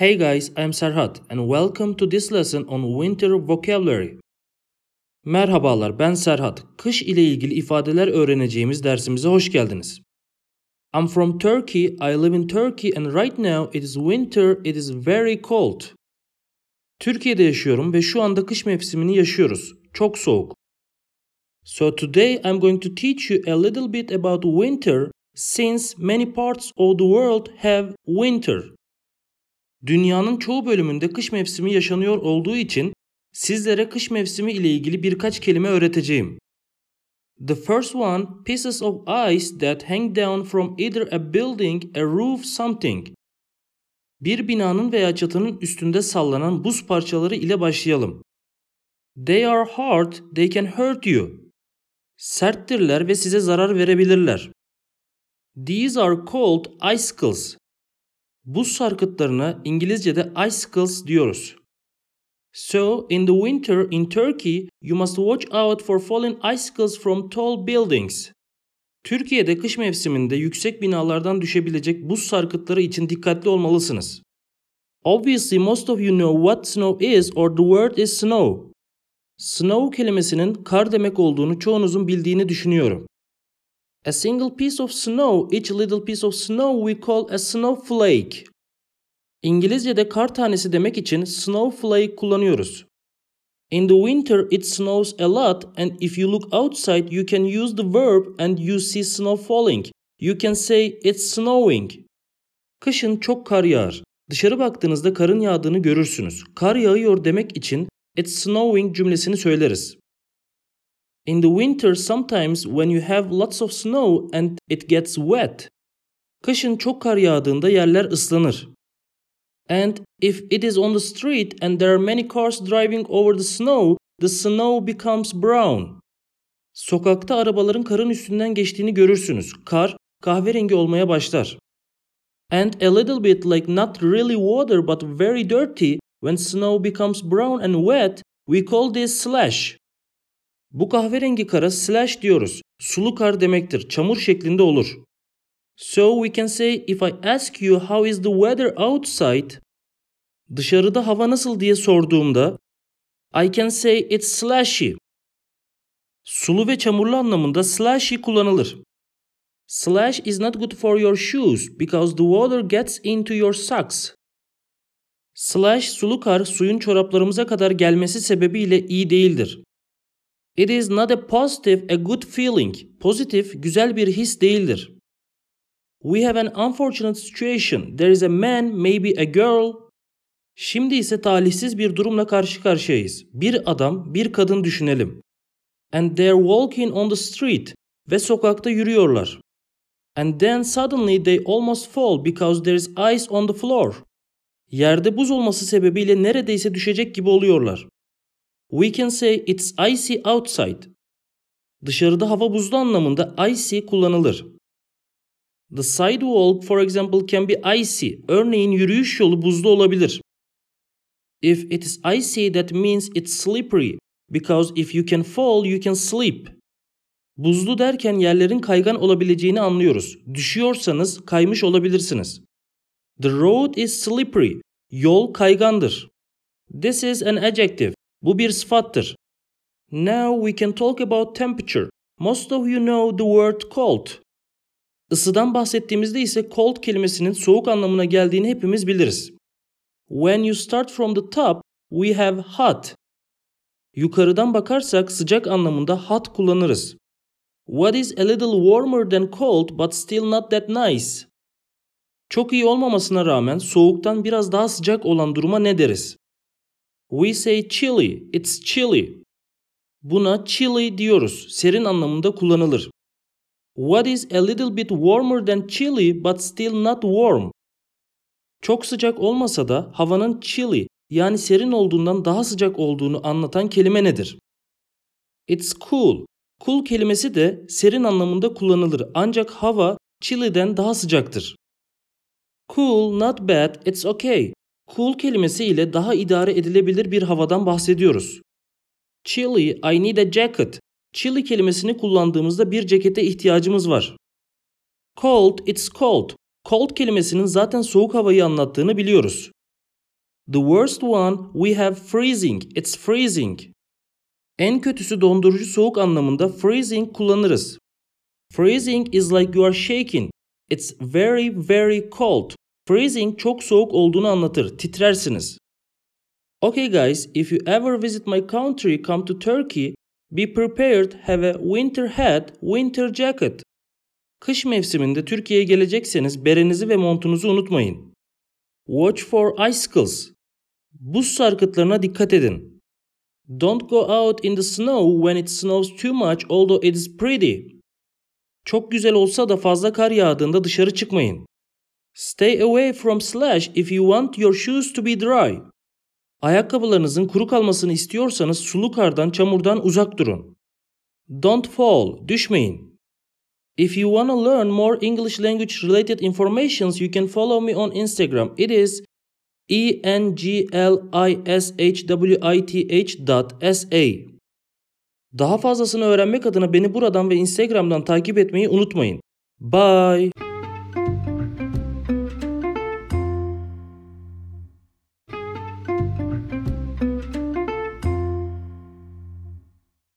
Hey guys, I'm Serhat and welcome to this lesson on winter vocabulary. Merhabalar, ben Serhat. Kış ile ilgili ifadeler öğreneceğimiz dersimize hoş geldiniz. I'm from Turkey. I live in Turkey and right now it is winter. It is very cold. Türkiye'de yaşıyorum ve şu anda kış mevsimini yaşıyoruz. Çok soğuk. So today I'm going to teach you a little bit about winter since many parts of the world have winter. Dünyanın çoğu bölümünde kış mevsimi yaşanıyor olduğu için sizlere kış mevsimi ile ilgili birkaç kelime öğreteceğim. The first one, pieces of ice that hang down from either a building, a roof, something. Bir binanın veya çatının üstünde sallanan buz parçaları ile başlayalım. They are hard, they can hurt you. Serttirler ve size zarar verebilirler. These are called icicles. Buz sarkıtlarına İngilizce'de icicles diyoruz. So, in the winter in Turkey, you must watch out for falling icicles from tall buildings. Türkiye'de kış mevsiminde yüksek binalardan düşebilecek buz sarkıtları için dikkatli olmalısınız. Obviously, most of you know what snow is or the word is snow. Snow kelimesinin kar demek olduğunu çoğunuzun bildiğini düşünüyorum. A single piece of snow, each little piece of snow we call a snowflake. İngilizce'de kar tanesi demek için snowflake kullanıyoruz. In the winter it snows a lot and if you look outside you can use the verb and you see snow falling. You can say it's snowing. Kışın çok kar yağar. Dışarı baktığınızda karın yağdığını görürsünüz. Kar yağıyor demek için it's snowing cümlesini söyleriz. In the winter sometimes when you have lots of snow and it gets wet. Kışın çok kar yağdığında yerler ıslanır. And if it is on the street and there are many cars driving over the snow, the snow becomes brown. Sokakta arabaların karın üstünden geçtiğini görürsünüz. Kar kahverengi olmaya başlar. And a little bit like not really water but very dirty, when snow becomes brown and wet, we call this slash. Bu kahverengi kara slash diyoruz. Sulu kar demektir. Çamur şeklinde olur. So we can say if I ask you how is the weather outside? Dışarıda hava nasıl diye sorduğumda I can say it's slashy. Sulu ve çamurlu anlamında slashy kullanılır. Slash is not good for your shoes because the water gets into your socks. Slash sulu kar suyun çoraplarımıza kadar gelmesi sebebiyle iyi değildir. It is not a positive, a good feeling. Pozitif, güzel bir his değildir. We have an unfortunate situation. There is a man, maybe a girl. Şimdi ise talihsiz bir durumla karşı karşıyayız. Bir adam, bir kadın düşünelim. And they're walking on the street. Ve sokakta yürüyorlar. And then suddenly they almost fall because there is ice on the floor. Yerde buz olması sebebiyle neredeyse düşecek gibi oluyorlar. We can say it's icy outside. Dışarıda hava buzlu anlamında icy kullanılır. The sidewalk for example can be icy. Örneğin yürüyüş yolu buzlu olabilir. If it is icy that means it's slippery because if you can fall you can slip. Buzlu derken yerlerin kaygan olabileceğini anlıyoruz. Düşüyorsanız kaymış olabilirsiniz. The road is slippery. Yol kaygandır. This is an adjective. Bu bir sıfattır. Now we can talk about temperature. Most of you know the word cold. Isıdan bahsettiğimizde ise cold kelimesinin soğuk anlamına geldiğini hepimiz biliriz. When you start from the top, we have hot. Yukarıdan bakarsak sıcak anlamında hot kullanırız. What is a little warmer than cold but still not that nice? Çok iyi olmamasına rağmen soğuktan biraz daha sıcak olan duruma ne deriz? We say chilly, it's chilly. Buna chilly diyoruz. Serin anlamında kullanılır. What is a little bit warmer than chilly but still not warm? Çok sıcak olmasa da havanın chilly yani serin olduğundan daha sıcak olduğunu anlatan kelime nedir? It's cool. Cool kelimesi de serin anlamında kullanılır ancak hava chilly'den daha sıcaktır. Cool, not bad, it's okay. Cool kelimesi ile daha idare edilebilir bir havadan bahsediyoruz. Chilly, I need a jacket. Chilly kelimesini kullandığımızda bir cekete ihtiyacımız var. Cold, it's cold. Cold kelimesinin zaten soğuk havayı anlattığını biliyoruz. The worst one we have freezing. It's freezing. En kötüsü dondurucu soğuk anlamında freezing kullanırız. Freezing is like you are shaking. It's very very cold. Freezing çok soğuk olduğunu anlatır. Titrersiniz. Okay guys, if you ever visit my country, come to Turkey, be prepared, have a winter hat, winter jacket. Kış mevsiminde Türkiye'ye gelecekseniz berenizi ve montunuzu unutmayın. Watch for icicles. Buz sarkıtlarına dikkat edin. Don't go out in the snow when it snows too much although it is pretty. Çok güzel olsa da fazla kar yağdığında dışarı çıkmayın. Stay away from slash if you want your shoes to be dry. Ayakkabılarınızın kuru kalmasını istiyorsanız sulu kardan, çamurdan uzak durun. Don't fall, düşmeyin. If you want to learn more English language related informations, you can follow me on Instagram. It is englishwith.sa. Daha fazlasını öğrenmek adına beni buradan ve Instagram'dan takip etmeyi unutmayın. Bye.